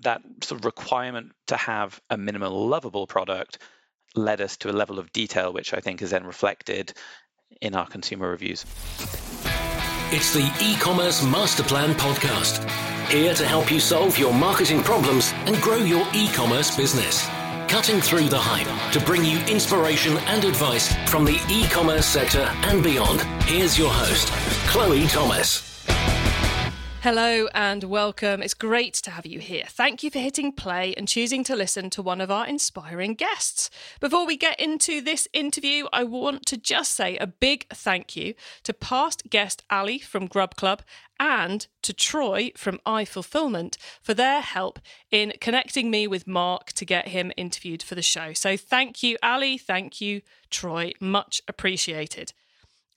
that sort of requirement to have a minimal lovable product led us to a level of detail which I think is then reflected in our consumer reviews. It's the e-commerce master plan podcast. Here to help you solve your marketing problems and grow your e-commerce business. Cutting through the hype to bring you inspiration and advice from the e-commerce sector and beyond. Here's your host, Chloe Thomas. Hello and welcome. It's great to have you here. Thank you for hitting play and choosing to listen to one of our inspiring guests. Before we get into this interview, I want to just say a big thank you to past guest Ali from Grub Club and to Troy from iFulfillment for their help in connecting me with Mark to get him interviewed for the show. So thank you, Ali. Thank you, Troy. Much appreciated.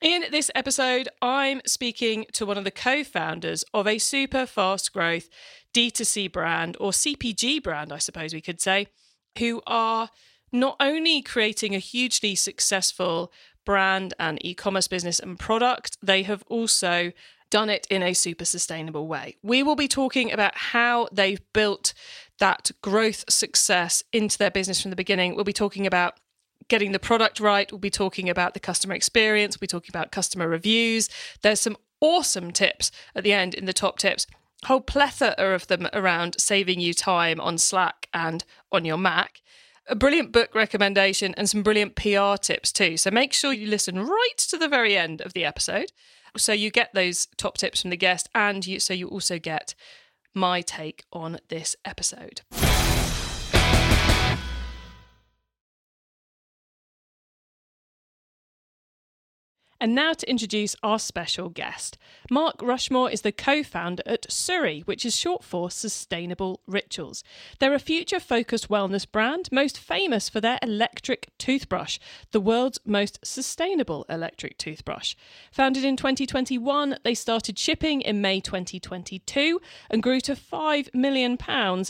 In this episode, I'm speaking to one of the co founders of a super fast growth D2C brand, or CPG brand, I suppose we could say, who are not only creating a hugely successful brand and e commerce business and product, they have also done it in a super sustainable way. We will be talking about how they've built that growth success into their business from the beginning. We'll be talking about getting the product right. We'll be talking about the customer experience. We'll be talking about customer reviews. There's some awesome tips at the end in the top tips. Whole plethora of them around saving you time on Slack and on your Mac. A brilliant book recommendation and some brilliant PR tips too. So make sure you listen right to the very end of the episode. So you get those top tips from the guest and you so you also get my take on this episode. And now to introduce our special guest. Mark Rushmore is the co founder at Suri, which is short for Sustainable Rituals. They're a future focused wellness brand, most famous for their electric toothbrush, the world's most sustainable electric toothbrush. Founded in 2021, they started shipping in May 2022 and grew to £5 million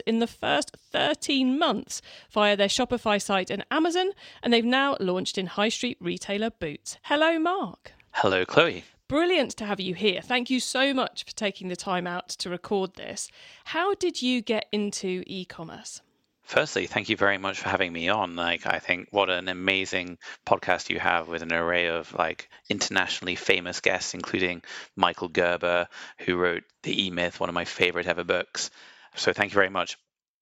in the first 13 months via their Shopify site and Amazon, and they've now launched in high street retailer Boots. Hello, Mark. Hello, Chloe. Brilliant to have you here. Thank you so much for taking the time out to record this. How did you get into e commerce? Firstly, thank you very much for having me on. Like, I think what an amazing podcast you have with an array of like internationally famous guests, including Michael Gerber, who wrote The E Myth, one of my favorite ever books. So, thank you very much.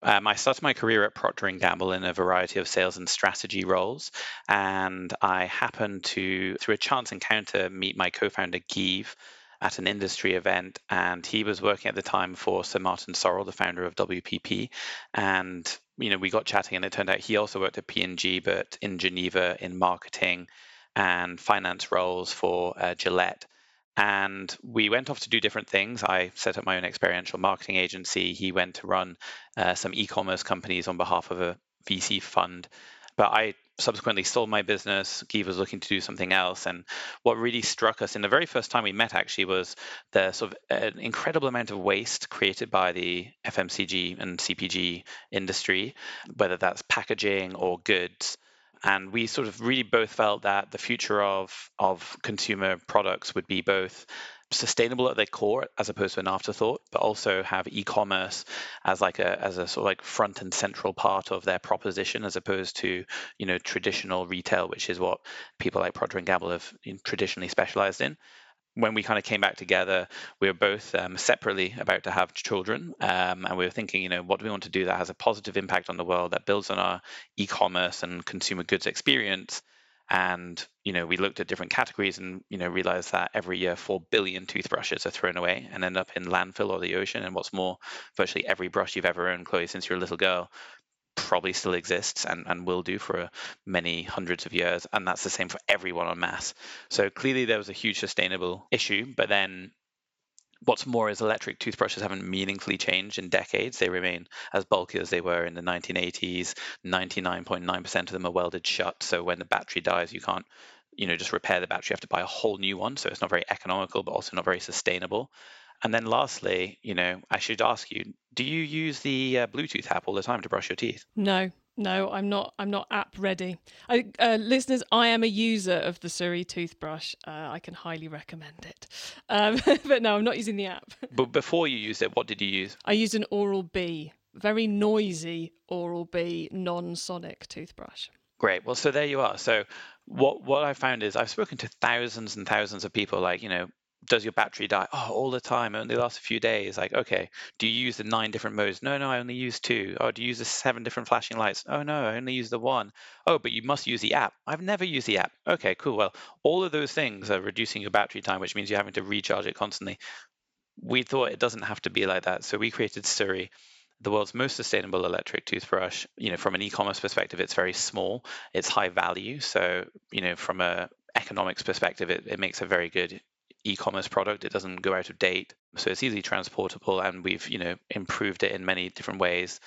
Um, I started my career at Procter & Gamble in a variety of sales and strategy roles, and I happened to, through a chance encounter, meet my co-founder Geeve at an industry event, and he was working at the time for Sir Martin Sorrell, the founder of WPP, and you know we got chatting, and it turned out he also worked at P&G, but in Geneva in marketing and finance roles for uh, Gillette and we went off to do different things. I set up my own experiential marketing agency. He went to run uh, some e-commerce companies on behalf of a VC fund. But I subsequently sold my business. Geeve was looking to do something else. And what really struck us in the very first time we met actually was the sort of an incredible amount of waste created by the FMCG and CPG industry, whether that's packaging or goods and we sort of really both felt that the future of of consumer products would be both sustainable at their core as opposed to an afterthought but also have e-commerce as like a as a sort of like front and central part of their proposition as opposed to you know traditional retail which is what people like Procter and Gamble have traditionally specialized in when we kind of came back together, we were both um, separately about to have children, um, and we were thinking, you know, what do we want to do that has a positive impact on the world that builds on our e-commerce and consumer goods experience. And you know, we looked at different categories and you know realized that every year four billion toothbrushes are thrown away and end up in landfill or the ocean. And what's more, virtually every brush you've ever owned, Chloe, since you're a little girl, probably still exists and, and will do for many hundreds of years. And that's the same for everyone on mass. So clearly there was a huge sustainable issue. But then what's more is electric toothbrushes haven't meaningfully changed in decades. They remain as bulky as they were in the 1980s. 99.9% of them are welded shut. So when the battery dies, you can't you know just repair the battery you have to buy a whole new one so it's not very economical but also not very sustainable and then lastly, you know, I should ask you, do you use the uh, Bluetooth app all the time to brush your teeth? No. No, I'm not. I'm not app ready. I, uh, listeners, I am a user of the Suri toothbrush. Uh, I can highly recommend it. Um, but no, I'm not using the app. but before you used it, what did you use? I used an Oral B very noisy Oral B non sonic toothbrush. Great. Well, so there you are. So what what I found is I've spoken to thousands and thousands of people like, you know, does your battery die? Oh, all the time. It only lasts a few days. Like, okay. Do you use the nine different modes? No, no, I only use two. Oh, do you use the seven different flashing lights? Oh, no, I only use the one. Oh, but you must use the app. I've never used the app. Okay, cool. Well, all of those things are reducing your battery time, which means you're having to recharge it constantly. We thought it doesn't have to be like that. So we created Suri the world's most sustainable electric toothbrush. You know, from an e-commerce perspective, it's very small. It's high value. So, you know, from a economics perspective, it, it makes a very good e-commerce product. It doesn't go out of date, so it's easily transportable, and we've you know improved it in many different ways.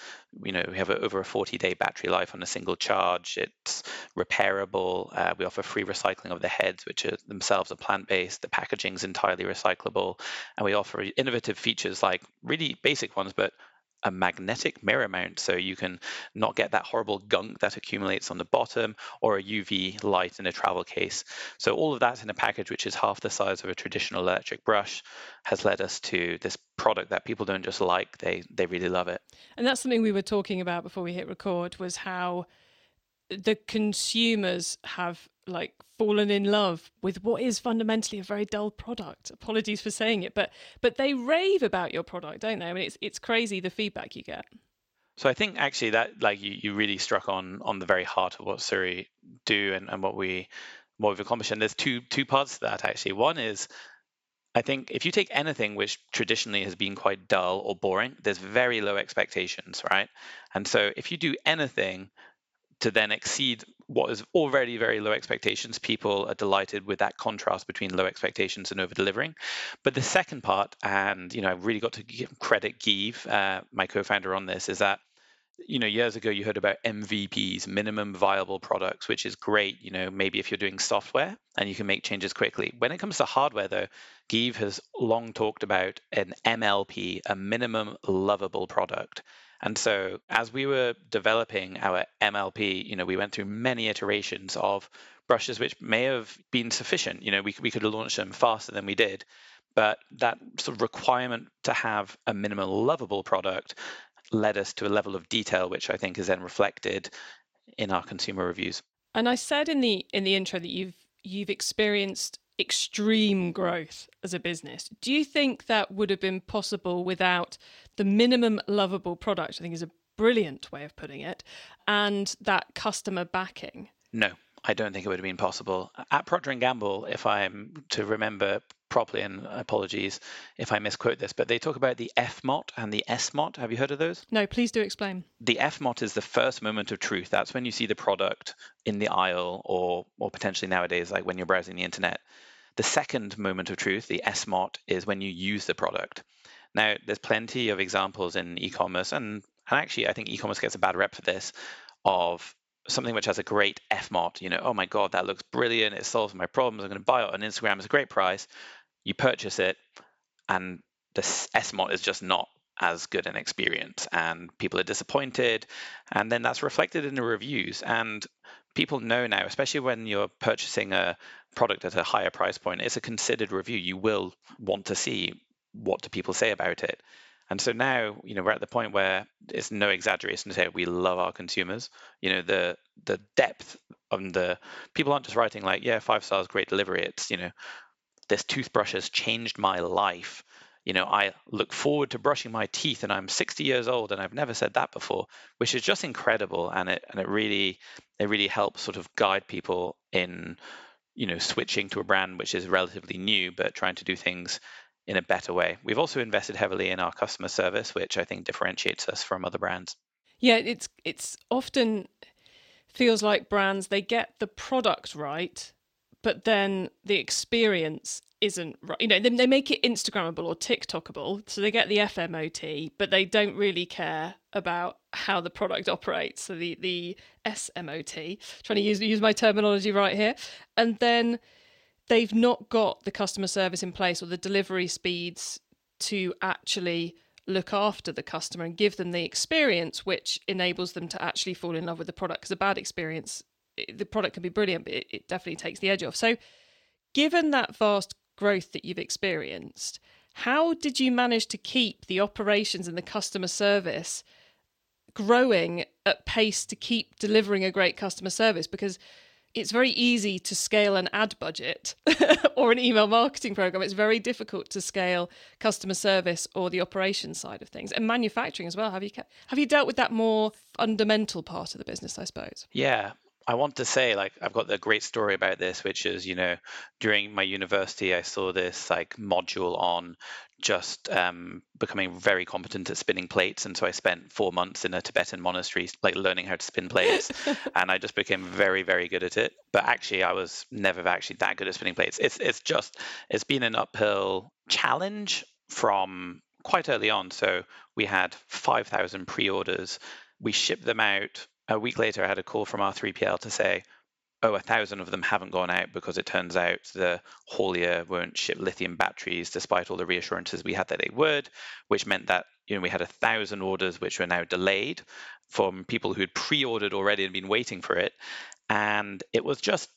You know, we have a, over a 40-day battery life on a single charge. It's repairable. Uh, we offer free recycling of the heads, which are themselves are plant-based. The packaging is entirely recyclable, and we offer innovative features like really basic ones, but a magnetic mirror mount so you can not get that horrible gunk that accumulates on the bottom or a UV light in a travel case. So all of that in a package which is half the size of a traditional electric brush has led us to this product that people don't just like, they they really love it. And that's something we were talking about before we hit record was how the consumers have like fallen in love with what is fundamentally a very dull product. Apologies for saying it, but but they rave about your product, don't they? I mean, it's it's crazy the feedback you get. So I think actually that like you, you really struck on on the very heart of what Suri do and, and what we what we've accomplished. And there's two two parts to that actually. One is I think if you take anything which traditionally has been quite dull or boring, there's very low expectations, right? And so if you do anything to then exceed what is already very low expectations, people are delighted with that contrast between low expectations and over delivering. But the second part, and you know, I've really got to give credit Geeve, uh, my co-founder, on this, is that you know years ago you heard about MVPs, minimum viable products, which is great. You know, maybe if you're doing software and you can make changes quickly. When it comes to hardware, though, Geeve has long talked about an MLP, a minimum lovable product. And so as we were developing our MLP, you know, we went through many iterations of brushes which may have been sufficient. You know, we, we could have launched them faster than we did. But that sort of requirement to have a minimal lovable product led us to a level of detail which I think is then reflected in our consumer reviews. And I said in the in the intro that you've you've experienced extreme growth as a business. Do you think that would have been possible without the minimum lovable product? I think is a brilliant way of putting it, and that customer backing. No, I don't think it would have been possible. At Procter and Gamble, if I'm to remember properly, and apologies if I misquote this, but they talk about the FMOT and the SMOT. Have you heard of those? No, please do explain. The FMOT is the first moment of truth. That's when you see the product in the aisle, or or potentially nowadays, like when you're browsing the internet. The second moment of truth, the SMOT, is when you use the product. Now, there's plenty of examples in e-commerce, and, and actually, I think e-commerce gets a bad rep for this, of something which has a great FMOT. You know, oh my god, that looks brilliant. It solves my problems. I'm going to buy it on Instagram. It's a great price. You purchase it, and the SMOT is just not as good an experience, and people are disappointed, and then that's reflected in the reviews. And people know now, especially when you're purchasing a product at a higher price point, it's a considered review. You will want to see what do people say about it. And so now, you know, we're at the point where it's no exaggeration to say we love our consumers. You know, the the depth of the people aren't just writing like, yeah, five stars, great delivery. It's, you know, this toothbrush has changed my life. You know, I look forward to brushing my teeth and I'm 60 years old and I've never said that before, which is just incredible. And it and it really it really helps sort of guide people in you know switching to a brand which is relatively new but trying to do things in a better way. We've also invested heavily in our customer service, which I think differentiates us from other brands. Yeah, it's it's often feels like brands they get the product right, but then the experience isn't right. You know, they, they make it Instagrammable or TikTokable, so they get the FMOT, but they don't really care about how the product operates. So the the SMOT, trying to use use my terminology right here, and then they've not got the customer service in place or the delivery speeds to actually look after the customer and give them the experience which enables them to actually fall in love with the product because a bad experience the product can be brilliant but it, it definitely takes the edge off so given that vast growth that you've experienced, how did you manage to keep the operations and the customer service growing at pace to keep delivering a great customer service because it's very easy to scale an ad budget or an email marketing program. It's very difficult to scale customer service or the operations side of things and manufacturing as well. Have you have you dealt with that more fundamental part of the business? I suppose. Yeah, I want to say, like, I've got a great story about this, which is, you know, during my university, I saw this like module on just um, becoming very competent at spinning plates, and so I spent four months in a Tibetan monastery, like learning how to spin plates, and I just became very, very good at it. But actually, I was never actually that good at spinning plates. It's it's just it's been an uphill challenge from quite early on. So we had 5,000 pre-orders. We shipped them out a week later, I had a call from our 3PL to say, oh, a thousand of them haven't gone out because it turns out the haulier won't ship lithium batteries despite all the reassurances we had that they would, which meant that you know we had a thousand orders which were now delayed from people who had pre-ordered already and been waiting for it, and it was just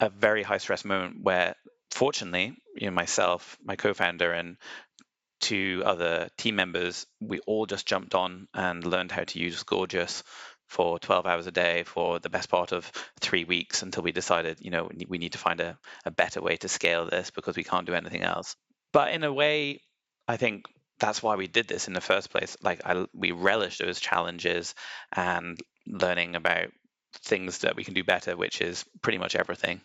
a very high stress moment where fortunately you know myself my co-founder and two other team members we all just jumped on and learned how to use gorgias for 12 hours a day for the best part of three weeks until we decided, you know, we need to find a, a better way to scale this because we can't do anything else. But in a way, I think that's why we did this in the first place. Like I, we relish those challenges and learning about things that we can do better, which is pretty much everything.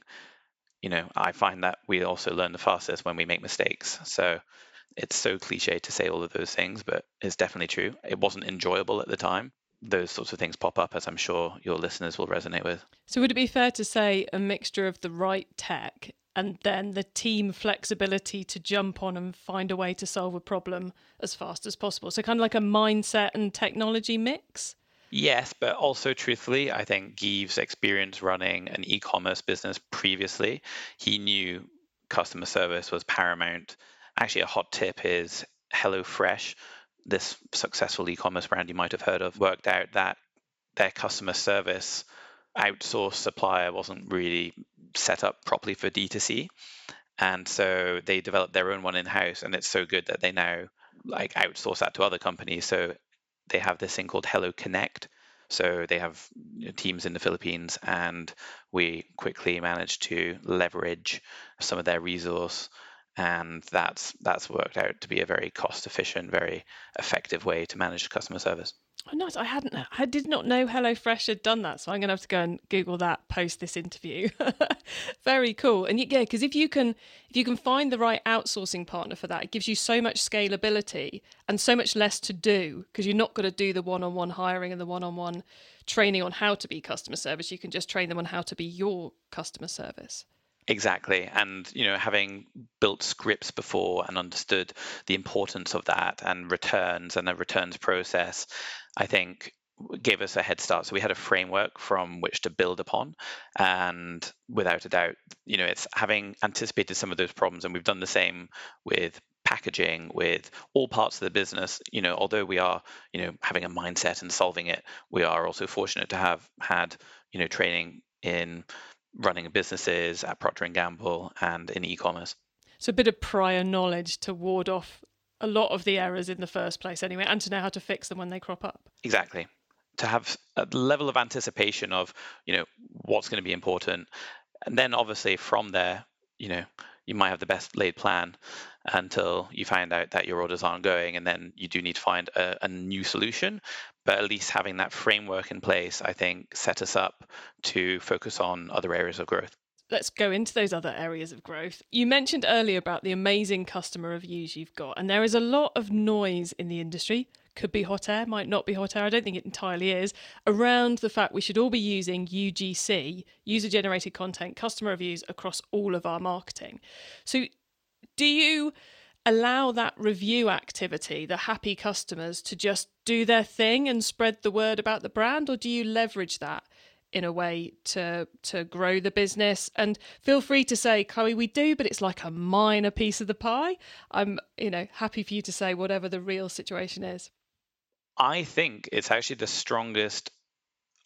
You know, I find that we also learn the fastest when we make mistakes. So it's so cliche to say all of those things, but it's definitely true. It wasn't enjoyable at the time, those sorts of things pop up, as I'm sure your listeners will resonate with. So, would it be fair to say a mixture of the right tech and then the team flexibility to jump on and find a way to solve a problem as fast as possible? So, kind of like a mindset and technology mix? Yes, but also truthfully, I think Geeve's experience running an e commerce business previously, he knew customer service was paramount. Actually, a hot tip is HelloFresh this successful e-commerce brand you might have heard of worked out that their customer service outsourced supplier wasn't really set up properly for D2C. And so they developed their own one in house, and it's so good that they now like outsource that to other companies. So they have this thing called Hello Connect. So they have teams in the Philippines, and we quickly managed to leverage some of their resource and that's that's worked out to be a very cost efficient, very effective way to manage customer service. Oh, nice. I hadn't. I did not know HelloFresh had done that, so I'm going to have to go and Google that post this interview. Very cool. And yeah, because if you can, if you can find the right outsourcing partner for that, it gives you so much scalability and so much less to do because you're not going to do the one-on-one hiring and the one-on-one training on how to be customer service. You can just train them on how to be your customer service. Exactly. And, you know, having built scripts before and understood the importance of that and returns and the returns process, I think gave us a head start. So we had a framework from which to build upon. And without a doubt, you know, it's having anticipated some of those problems. And we've done the same with packaging with all parts of the business you know although we are you know having a mindset and solving it we are also fortunate to have had you know training in running businesses at Procter and Gamble and in e-commerce. So a bit of prior knowledge to ward off a lot of the errors in the first place anyway and to know how to fix them when they crop up. Exactly. To have a level of anticipation of, you know, what's going to be important. And then obviously from there, you know, you might have the best laid plan until you find out that your orders aren't going and then you do need to find a, a, new solution but at least having that framework in place i think set us up to focus on other areas of growth let's go into those other areas of growth you mentioned earlier about the amazing customer reviews you've got and there is a lot of noise in the industry could be hot air, might not be hot air. I don't think it entirely is. Around the fact we should all be using UGC, user generated content, customer reviews across all of our marketing. So, do you allow that review activity, the happy customers, to just do their thing and spread the word about the brand, or do you leverage that? in a way to to grow the business and feel free to say chloe we do but it's like a minor piece of the pie i'm you know happy for you to say whatever the real situation is I think it's actually the strongest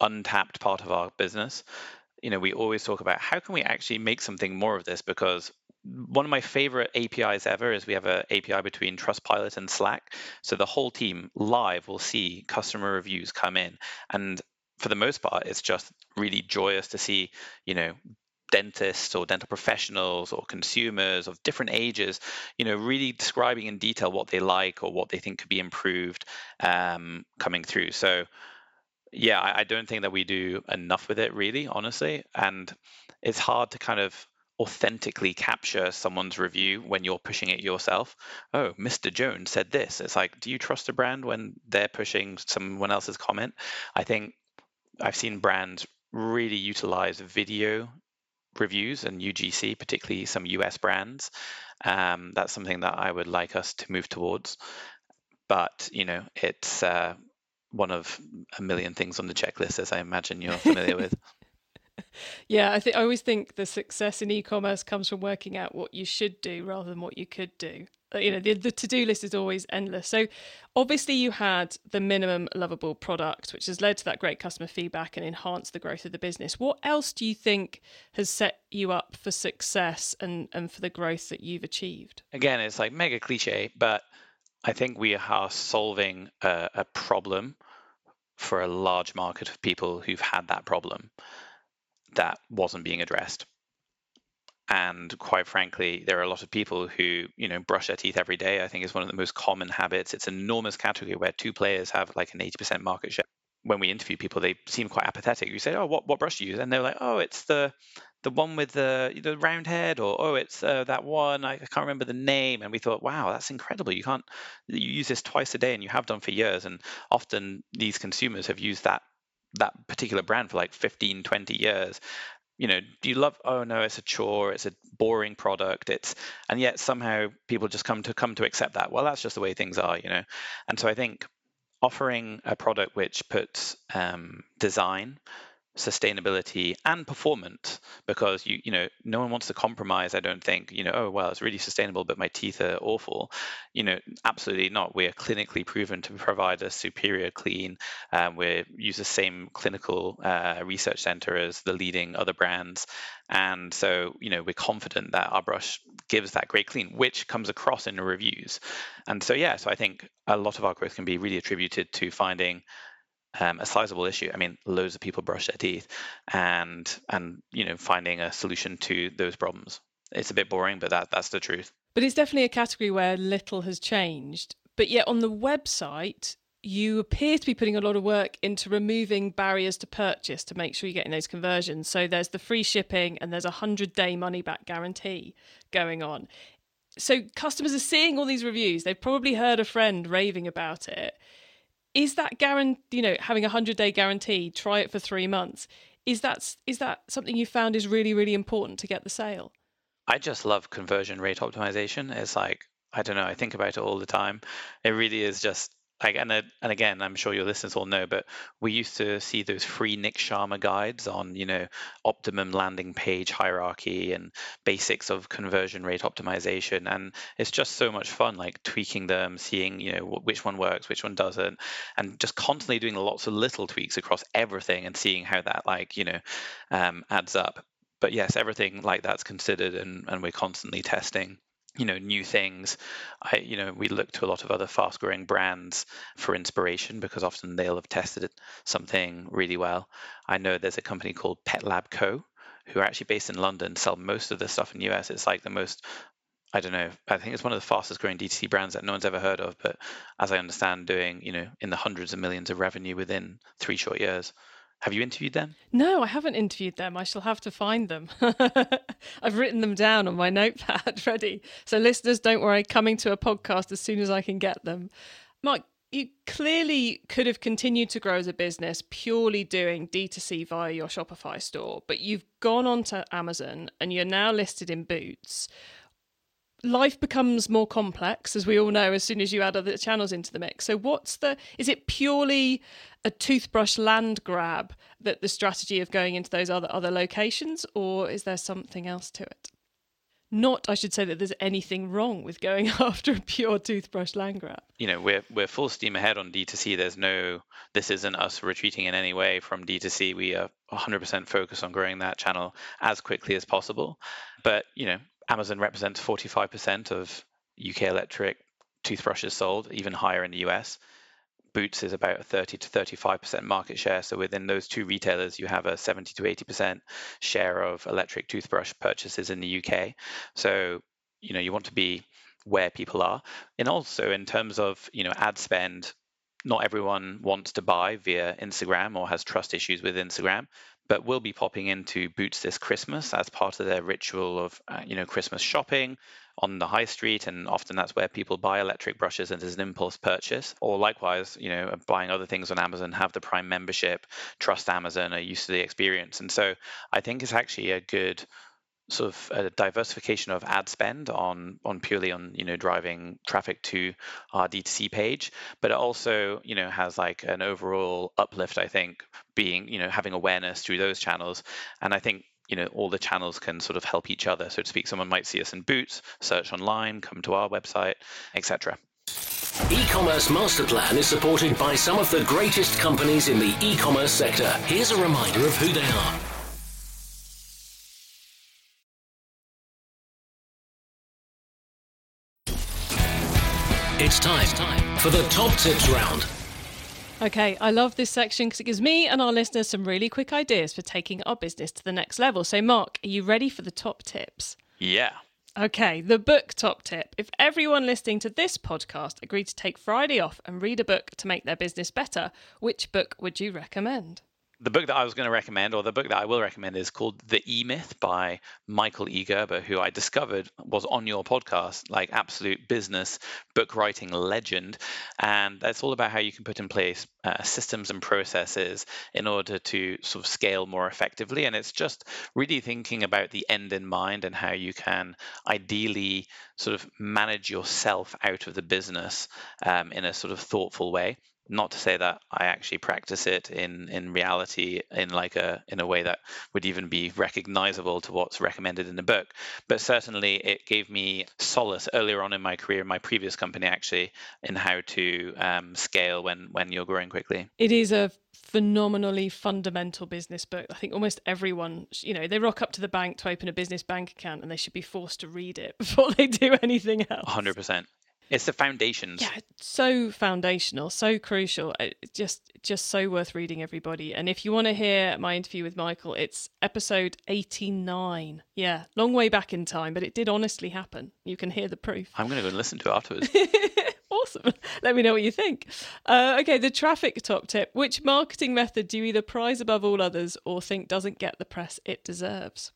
untapped part of our business. You know, we always talk about how can we actually make something more of this because one of my favorite APIs ever is we have an API between Trustpilot and Slack. So the whole team live will see customer reviews come in. And for the most part, it's just really joyous to see, you know, dentists or dental professionals or consumers of different ages, you know, really describing in detail what they like or what they think could be improved um, coming through. So, yeah, I, I don't think that we do enough with it, really, honestly. And it's hard to kind of authentically capture someone's review when you're pushing it yourself. Oh, Mr. Jones said this. It's like, do you trust a brand when they're pushing someone else's comment? I think I've seen brands really utilize video reviews and UGC, particularly some US brands. Um, that's something that I would like us to move towards. But you know, it's uh, one of a million things on the checklist, as I imagine you're familiar with. Yeah, I think I always think the success in e-commerce comes from working out what you should do rather than what you could do. You know, the, the to-do list is always endless. So obviously you had the minimum lovable product, which has led to that great customer feedback and enhanced the growth of the business. What else do you think has set you up for success and, and for the growth that you've achieved? Again, it's like mega cliche, but I think we are solving a, a problem for a large market of people who've had that problem that wasn't being addressed. And quite frankly, there are a lot of people who, you know, brush their teeth every day. I think is one of the most common habits. It's an enormous category where two players have like an 80% market share. When we interview people, they seem quite apathetic. You say, "Oh, what what brush do you use?" And they're like, "Oh, it's the the one with the the round head," or "Oh, it's uh, that one. I, I can't remember the name." And we thought, "Wow, that's incredible! You can't you use this twice a day, and you have done for years." And often these consumers have used that that particular brand for like 15 20 years. You know do you love oh no it's a chore it's a boring product it's and yet somehow people just come to come to accept that. Well that's just the way things are you know? And so i think offering a product which puts um, design sustainability and performance because you you know no one wants to compromise i don't think you know oh well it's really sustainable but my teeth are awful. You know absolutely not. We are clinically proven to provide a superior clean um, we use the same clinical uh, research center as the leading other brands. And so you know we're confident that our brush gives that great clean which comes across in the reviews. And so yeah so i think a lot of our growth can be really attributed to finding um, a sizable issue. I mean, loads of people brush their teeth, and and you know finding a solution to those problems. It's a bit boring, but that that's the truth. But it's definitely a category where little has changed. But yet on the website, you appear to be putting a lot of work into removing barriers to purchase to make sure you're getting those conversions. So there's the free shipping and there's a 100 day money back guarantee going on. So customers are seeing all these reviews. They've probably heard a friend raving about it is that guarantee you know having a 100 day guarantee try it for three months is that is that something you found is really really important to get the sale? I just love conversion rate optimization. It's like i don't know i think about it all the time. It really is just like and and again, I'm sure your listeners all know, but we used to see those free Nick Sharma guides on you know optimum landing page hierarchy and basics of conversion rate optimization, and it's just so much fun, like tweaking them, seeing you know which one works, which one doesn't, and just constantly doing lots of little tweaks across everything and seeing how that like you know um, adds up. But yes, everything like that's considered, and and we're constantly testing you know new things i you know we look to a lot of other fast growing brands for inspiration because often they'll have tested something really well i know there's a company called PetLab Co who are actually based in london sell most of the stuff in the us it's like the most I don't know. I think it's one of the fastest growing DTC brands that no one's ever heard of, but as I understand, doing you know in the hundreds of millions of revenue within three short years. Have you interviewed them? No, I haven't interviewed them. I shall have to find them. I've written them down on my notepad ready. So, listeners, don't worry, coming to a podcast as soon as I can get them. Mike, you clearly could have continued to grow as a business purely doing D2C via your Shopify store, but you've gone on to Amazon and you're now listed in Boots life becomes more complex as we all know as soon as you add other channels into the mix. So what's the is it purely a toothbrush land grab that the strategy of going into those other other locations or is there something else to it? Not i should say that there's anything wrong with going after a pure toothbrush land grab. You know we're we're full steam ahead on d2c there's no this isn't us retreating in any way from d2c we are 100% focused on growing that channel as quickly as possible. But you know Amazon represents 45% of UK electric toothbrushes sold, even higher in the US. Boots is about a 30 to 35% market share. So within those two retailers, you have a 70 to 80% share of electric toothbrush purchases in the UK. So, you know, you want to be where people are. And also in terms of, you know, ad spend, not everyone wants to buy via Instagram or has trust issues with Instagram but will be popping into Boots this Christmas as part of their ritual of, uh, you know, Christmas shopping on the high street, and often that's where people buy electric brushes and as an impulse purchase. Or likewise, you know, buying other things on Amazon, have the Prime membership, trust Amazon, are used to the experience, and so I think it's actually a good sort of a diversification of ad spend on on purely on you know driving traffic to our D2C page, but it also you know has like an overall uplift. I think being you know having awareness through those channels, and I think you know all the channels can sort of help each other, so to speak. Someone might see us in Boots, search online, come to our website, etc. E-commerce master plan is supported by some of the greatest companies in the e-commerce sector. Here's a reminder of who they are. It's time for the top tips round. Okay, I love this section because it gives me and our listeners some really quick ideas for taking our business to the next level. So, Mark, are you ready for the top tips? Yeah. Okay, the book top tip. If everyone listening to this podcast agreed to take Friday off and read a book to make their business better, which book would you recommend? The book that I was going to recommend, or the book that I will recommend, is called The E Myth by Michael E. Gerber, who I discovered was on your podcast, like absolute business book writing legend. And that's all about how you can put in place uh, systems and processes in order to sort of scale more effectively. And it's just really thinking about the end in mind and how you can ideally sort of manage yourself out of the business um, in a sort of thoughtful way not to say that I actually practice it in in reality in like a in a way that would even be recognizable to what's recommended in the book, but certainly it gave me solace earlier on in my career, in my previous company actually, in how to um, scale when when you're growing quickly. It is a phenomenally fundamental business book. I think almost everyone, you know, they rock up to the bank to open a business bank account and they should be forced to read it before they do anything else. 100%. It's the foundations. Yeah, so foundational, so crucial. It just just so worth reading, everybody. And if you want to hear my interview with Michael, it's episode 89. Yeah, long way back in time, but it did honestly happen. You can hear the proof. I'm going to go and listen to it afterwards. awesome. Let me know what you think. Uh, okay, the traffic top tip. Which marketing method do you either prize above all others or think doesn't get the press it deserves?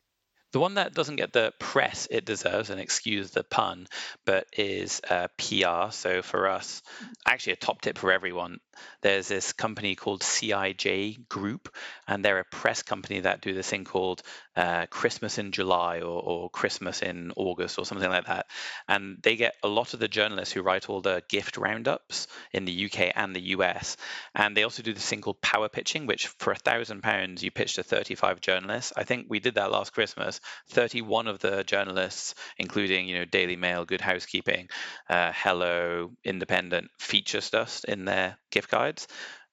The one that doesn't get the press it deserves, and excuse the pun, but is uh, PR. So for us, actually a top tip for everyone. There's this company called CIJ Group, and they're a press company that do this thing called uh, Christmas in July or, or Christmas in August or something like that. And they get a lot of the journalists who write all the gift roundups in the UK and the US. And they also do this thing called power pitching, which for a thousand pounds you pitch to 35 journalists. I think we did that last Christmas 31 of the journalists, including you know Daily Mail, Good Housekeeping, uh, Hello, Independent, featured us in their gift guides.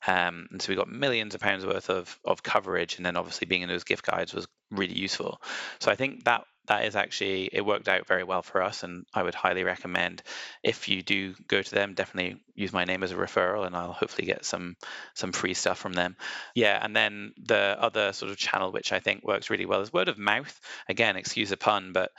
Um, and so we got millions of pounds worth of, of coverage, and then obviously being in those gift guides was really useful. So I think that that is actually it worked out very well for us, and I would highly recommend if you do go to them, definitely use my name as a referral, and I'll hopefully get some some free stuff from them. Yeah, and then the other sort of channel which I think works really well is word of mouth. Again, excuse the pun, but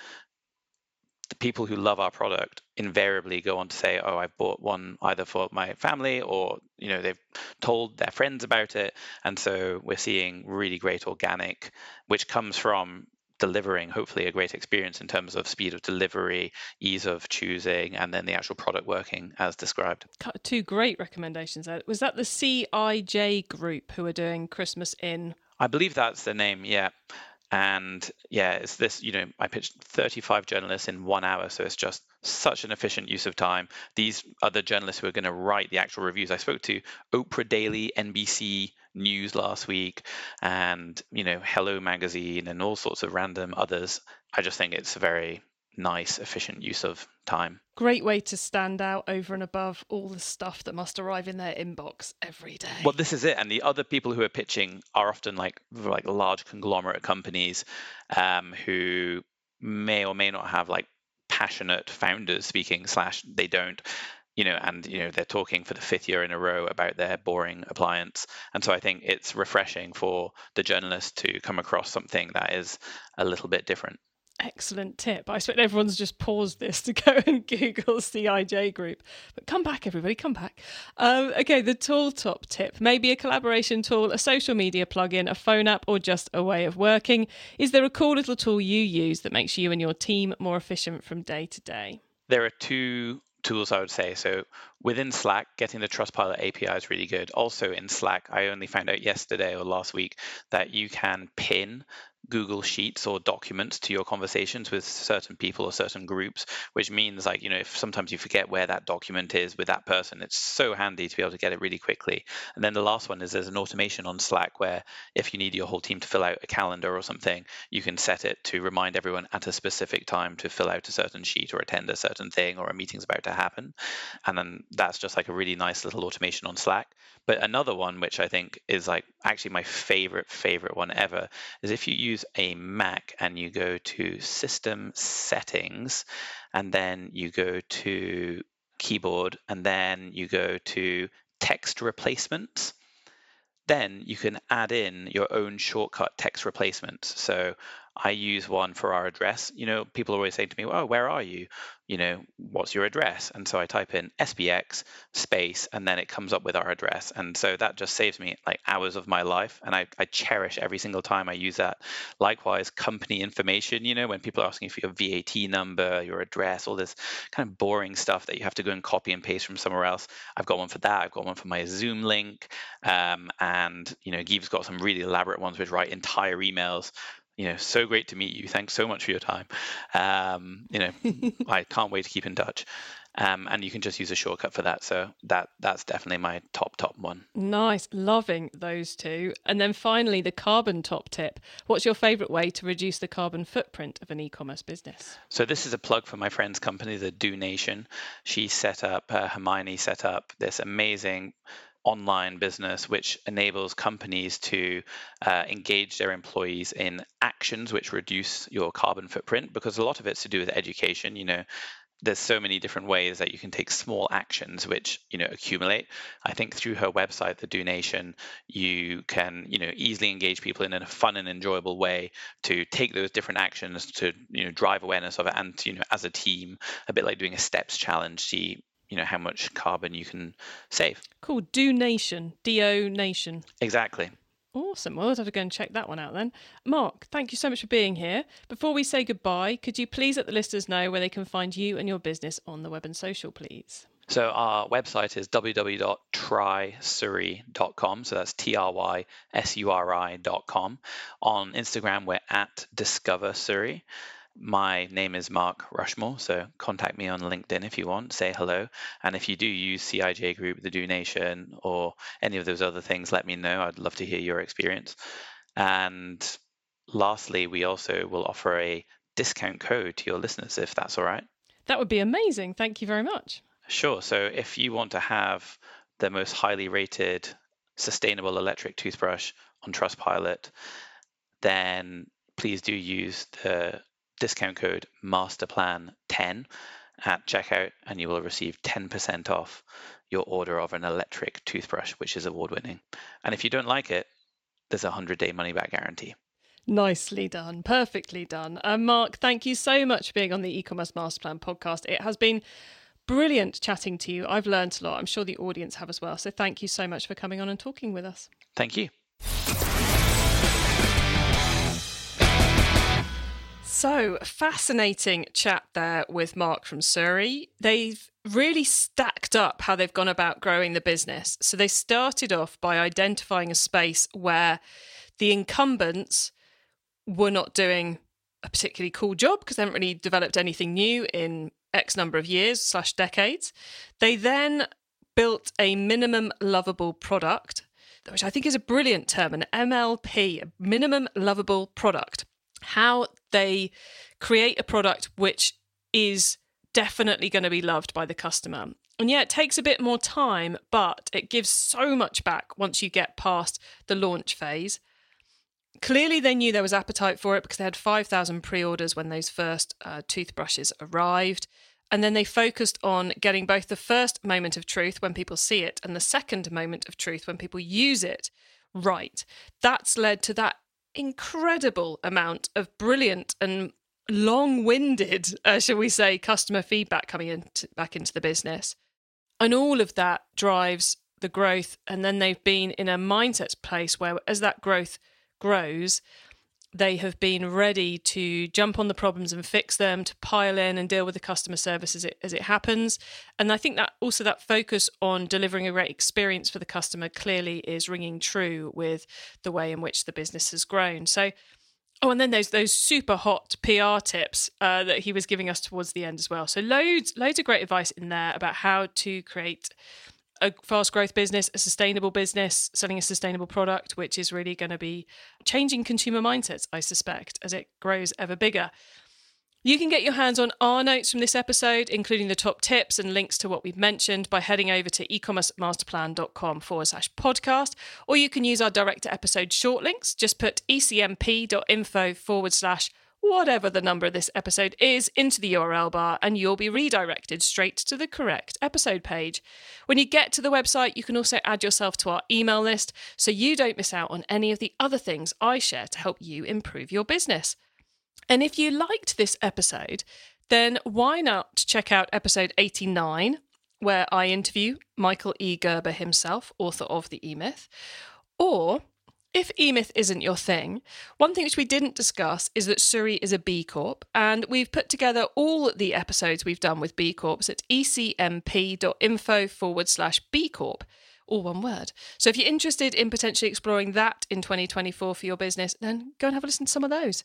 the people who love our product invariably go on to say, "Oh, I've bought one either for my family or you know they've told their friends about it," and so we're seeing really great organic, which comes from delivering hopefully a great experience in terms of speed of delivery, ease of choosing, and then the actual product working as described. Two great recommendations. Was that the CIJ group who are doing Christmas in? I believe that's the name. Yeah. And yeah, it's this, you know, I pitched 35 journalists in one hour. So it's just such an efficient use of time. These other journalists who are going to write the actual reviews. I spoke to Oprah Daily, NBC News last week, and, you know, Hello Magazine and all sorts of random others. I just think it's very nice, efficient use of time. Great way to stand out over and above all the stuff that must arrive in their inbox every day. Well, this is it, and the other people who are pitching are often like like large conglomerate companies um, who may or may not have like passionate founders speaking slash they don't you know and you know they're talking for the fifth year in a row about their boring appliance and so i think it's refreshing for the journalist to come across something that is a little bit different Excellent tip. I expect everyone's just paused this to go and Google CIJ group. But come back, everybody, come back. Um, okay, the tool top tip. Maybe a collaboration tool, a social media plugin, a phone app, or just a way of working. Is there a cool little tool you use that makes you and your team more efficient from day to day? There are two tools I would say. So within Slack, getting the Trustpilot API is really good. Also in Slack, I only found out yesterday or last week that you can pin Google Sheets or documents to your conversations with certain people or certain groups, which means like, you know, if sometimes you forget where that document is with that person, it's so handy to be able to get it really quickly. And then the last one is there's an automation on Slack where if you need your whole team to fill out a calendar or something, you can set it to remind everyone at a specific time to fill out a certain sheet or attend a certain thing or a meeting's about to happen. And then that's just like a really nice little automation on Slack. But another one, which I think is like actually my favorite, favorite one ever, is if you use a Mac and you go to System Settings, and then you go to Keyboard, and then you go to Text Replacements then you can add in your own shortcut text replacement. So I use one for our address. You know, people always say to me, "Oh, where are you? You know, what's your address?" And so I type in SBX space, and then it comes up with our address. And so that just saves me like hours of my life, and I, I cherish every single time I use that. Likewise, company information. You know, when people are asking for your VAT number, your address, all this kind of boring stuff that you have to go and copy and paste from somewhere else. I've got one for that. I've got one for my Zoom link, um, and you know, Geeve's got some really elaborate ones which write entire emails you know, so great to meet you. Thanks so much for your time. Um, you know, I can't wait to keep in touch. Um, and you can just use a shortcut for that. So that that's definitely my top top one. Nice, loving those two. And then finally, the carbon top tip. What's your favourite way to reduce the carbon footprint of an e-commerce business? So this is a plug for my friend's company, the Do Nation. She set up uh, Hermione set up this amazing online business which enables companies to uh, engage their employees in actions which reduce your carbon footprint because a lot of it's to do with education you know. There's so many different ways that you can take small actions which you know accumulate. I think through her website the do nation you can you know easily engage people in a fun and enjoyable way to take those different actions to you know drive awareness of it and you know as a team a bit like doing a steps challenge see you know how much carbon you can save. Cool. Do Nation. Do Nation. Exactly. Awesome. Well, I'll have to go and check that one out then. Mark, thank you so much for being here. Before we say goodbye, could you please let the listeners know where they can find you and your business on the web and social, please? So our website is www.trysuri.com. So that's T-R-Y-S-U-R-I.com. On Instagram, we're at Discover Suri. My name is Mark Rushmore, so contact me on LinkedIn if you want, say hello. And if you do use CIJ Group, the Do Nation, or any of those other things, let me know. I'd love to hear your experience. And lastly, we also will offer a discount code to your listeners if that's all right. That would be amazing. Thank you very much. Sure. So if you want to have the most highly rated sustainable electric toothbrush on Trustpilot, then please do use the discount code masterplan10 at checkout and you will receive 10% off your order of an electric toothbrush, which is award winning. And if you don't like it, there's a 100 day money back guarantee. Nicely done. Perfectly done. Uh, Mark, thank you so much for being on the e commerce master plan podcast. It has been brilliant chatting to you. I've learned a lot. I'm sure the audience have as well. So thank you so much for coming on and talking with us. Thank you. So, fascinating chat there with Mark from Suri. They've really stacked up how they've gone about growing the business. So, they started off by identifying a space where the incumbents were not doing a particularly cool job because they haven't really developed anything new in X number of years slash decades. They then built a minimum lovable product, which I think is a brilliant term, an MLP, a minimum lovable product how they create a product which is definitely going to be loved by the customer. And yeah, it takes a bit more time, but it gives so much back once you get past the launch phase. Clearly, they knew there was appetite for it because they had 5,000 pre orders when those first uh, toothbrushes arrived. And then they focused on getting both the first moment of truth when people see it and the second moment of truth when people use it right. That's led to that incredible amount of brilliant and long winded, uh, shall we say, customer feedback coming in back into the business. And all of that drives the growth. And then they've been in a mindset place where, as that growth grows, they have been ready to jump on the problems and fix them, to pile in and deal with the customer service as it as it happens. And I think that also that focus on delivering a great experience for the customer clearly is ringing true with the way in which the business has grown. So Oh, and then those those super hot PR tips uh, that he was giving us towards the end as well. So loads loads of great advice in there about how to create a fast growth business, a sustainable business, selling a sustainable product, which is really going to be changing consumer mindsets, I suspect, as it grows ever bigger. You can get your hands on our notes from this episode, including the top tips and links to what we've mentioned, by heading over to ecommercemasterplan.com forward slash podcast, or you can use our direct episode short links. Just put ecmp.info forward slash whatever the number of this episode is into the URL bar and you'll be redirected straight to the correct episode page. When you get to the website, you can also add yourself to our email list so you don't miss out on any of the other things I share to help you improve your business. And if you liked this episode, then why not check out episode 89, where I interview Michael E. Gerber himself, author of The E Myth, or if e-myth isn't your thing, one thing which we didn't discuss is that Suri is a B Corp, and we've put together all the episodes we've done with B Corps at ecmp.info forward slash B Corp, all one word. So if you're interested in potentially exploring that in 2024 for your business, then go and have a listen to some of those.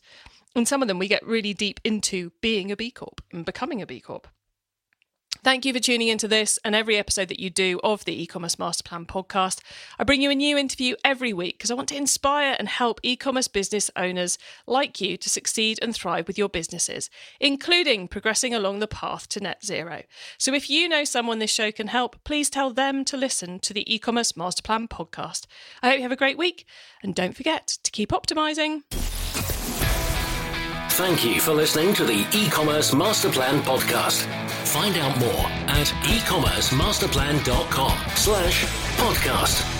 And some of them we get really deep into being a B Corp and becoming a B Corp. Thank you for tuning into this and every episode that you do of the e-commerce master plan podcast. I bring you a new interview every week because I want to inspire and help e-commerce business owners like you to succeed and thrive with your businesses, including progressing along the path to net zero. So if you know someone this show can help, please tell them to listen to the e-commerce master plan podcast. I hope you have a great week and don't forget to keep optimizing. Thank you for listening to the e-commerce master plan podcast. Find out more at ecommercemasterplan.com slash podcast.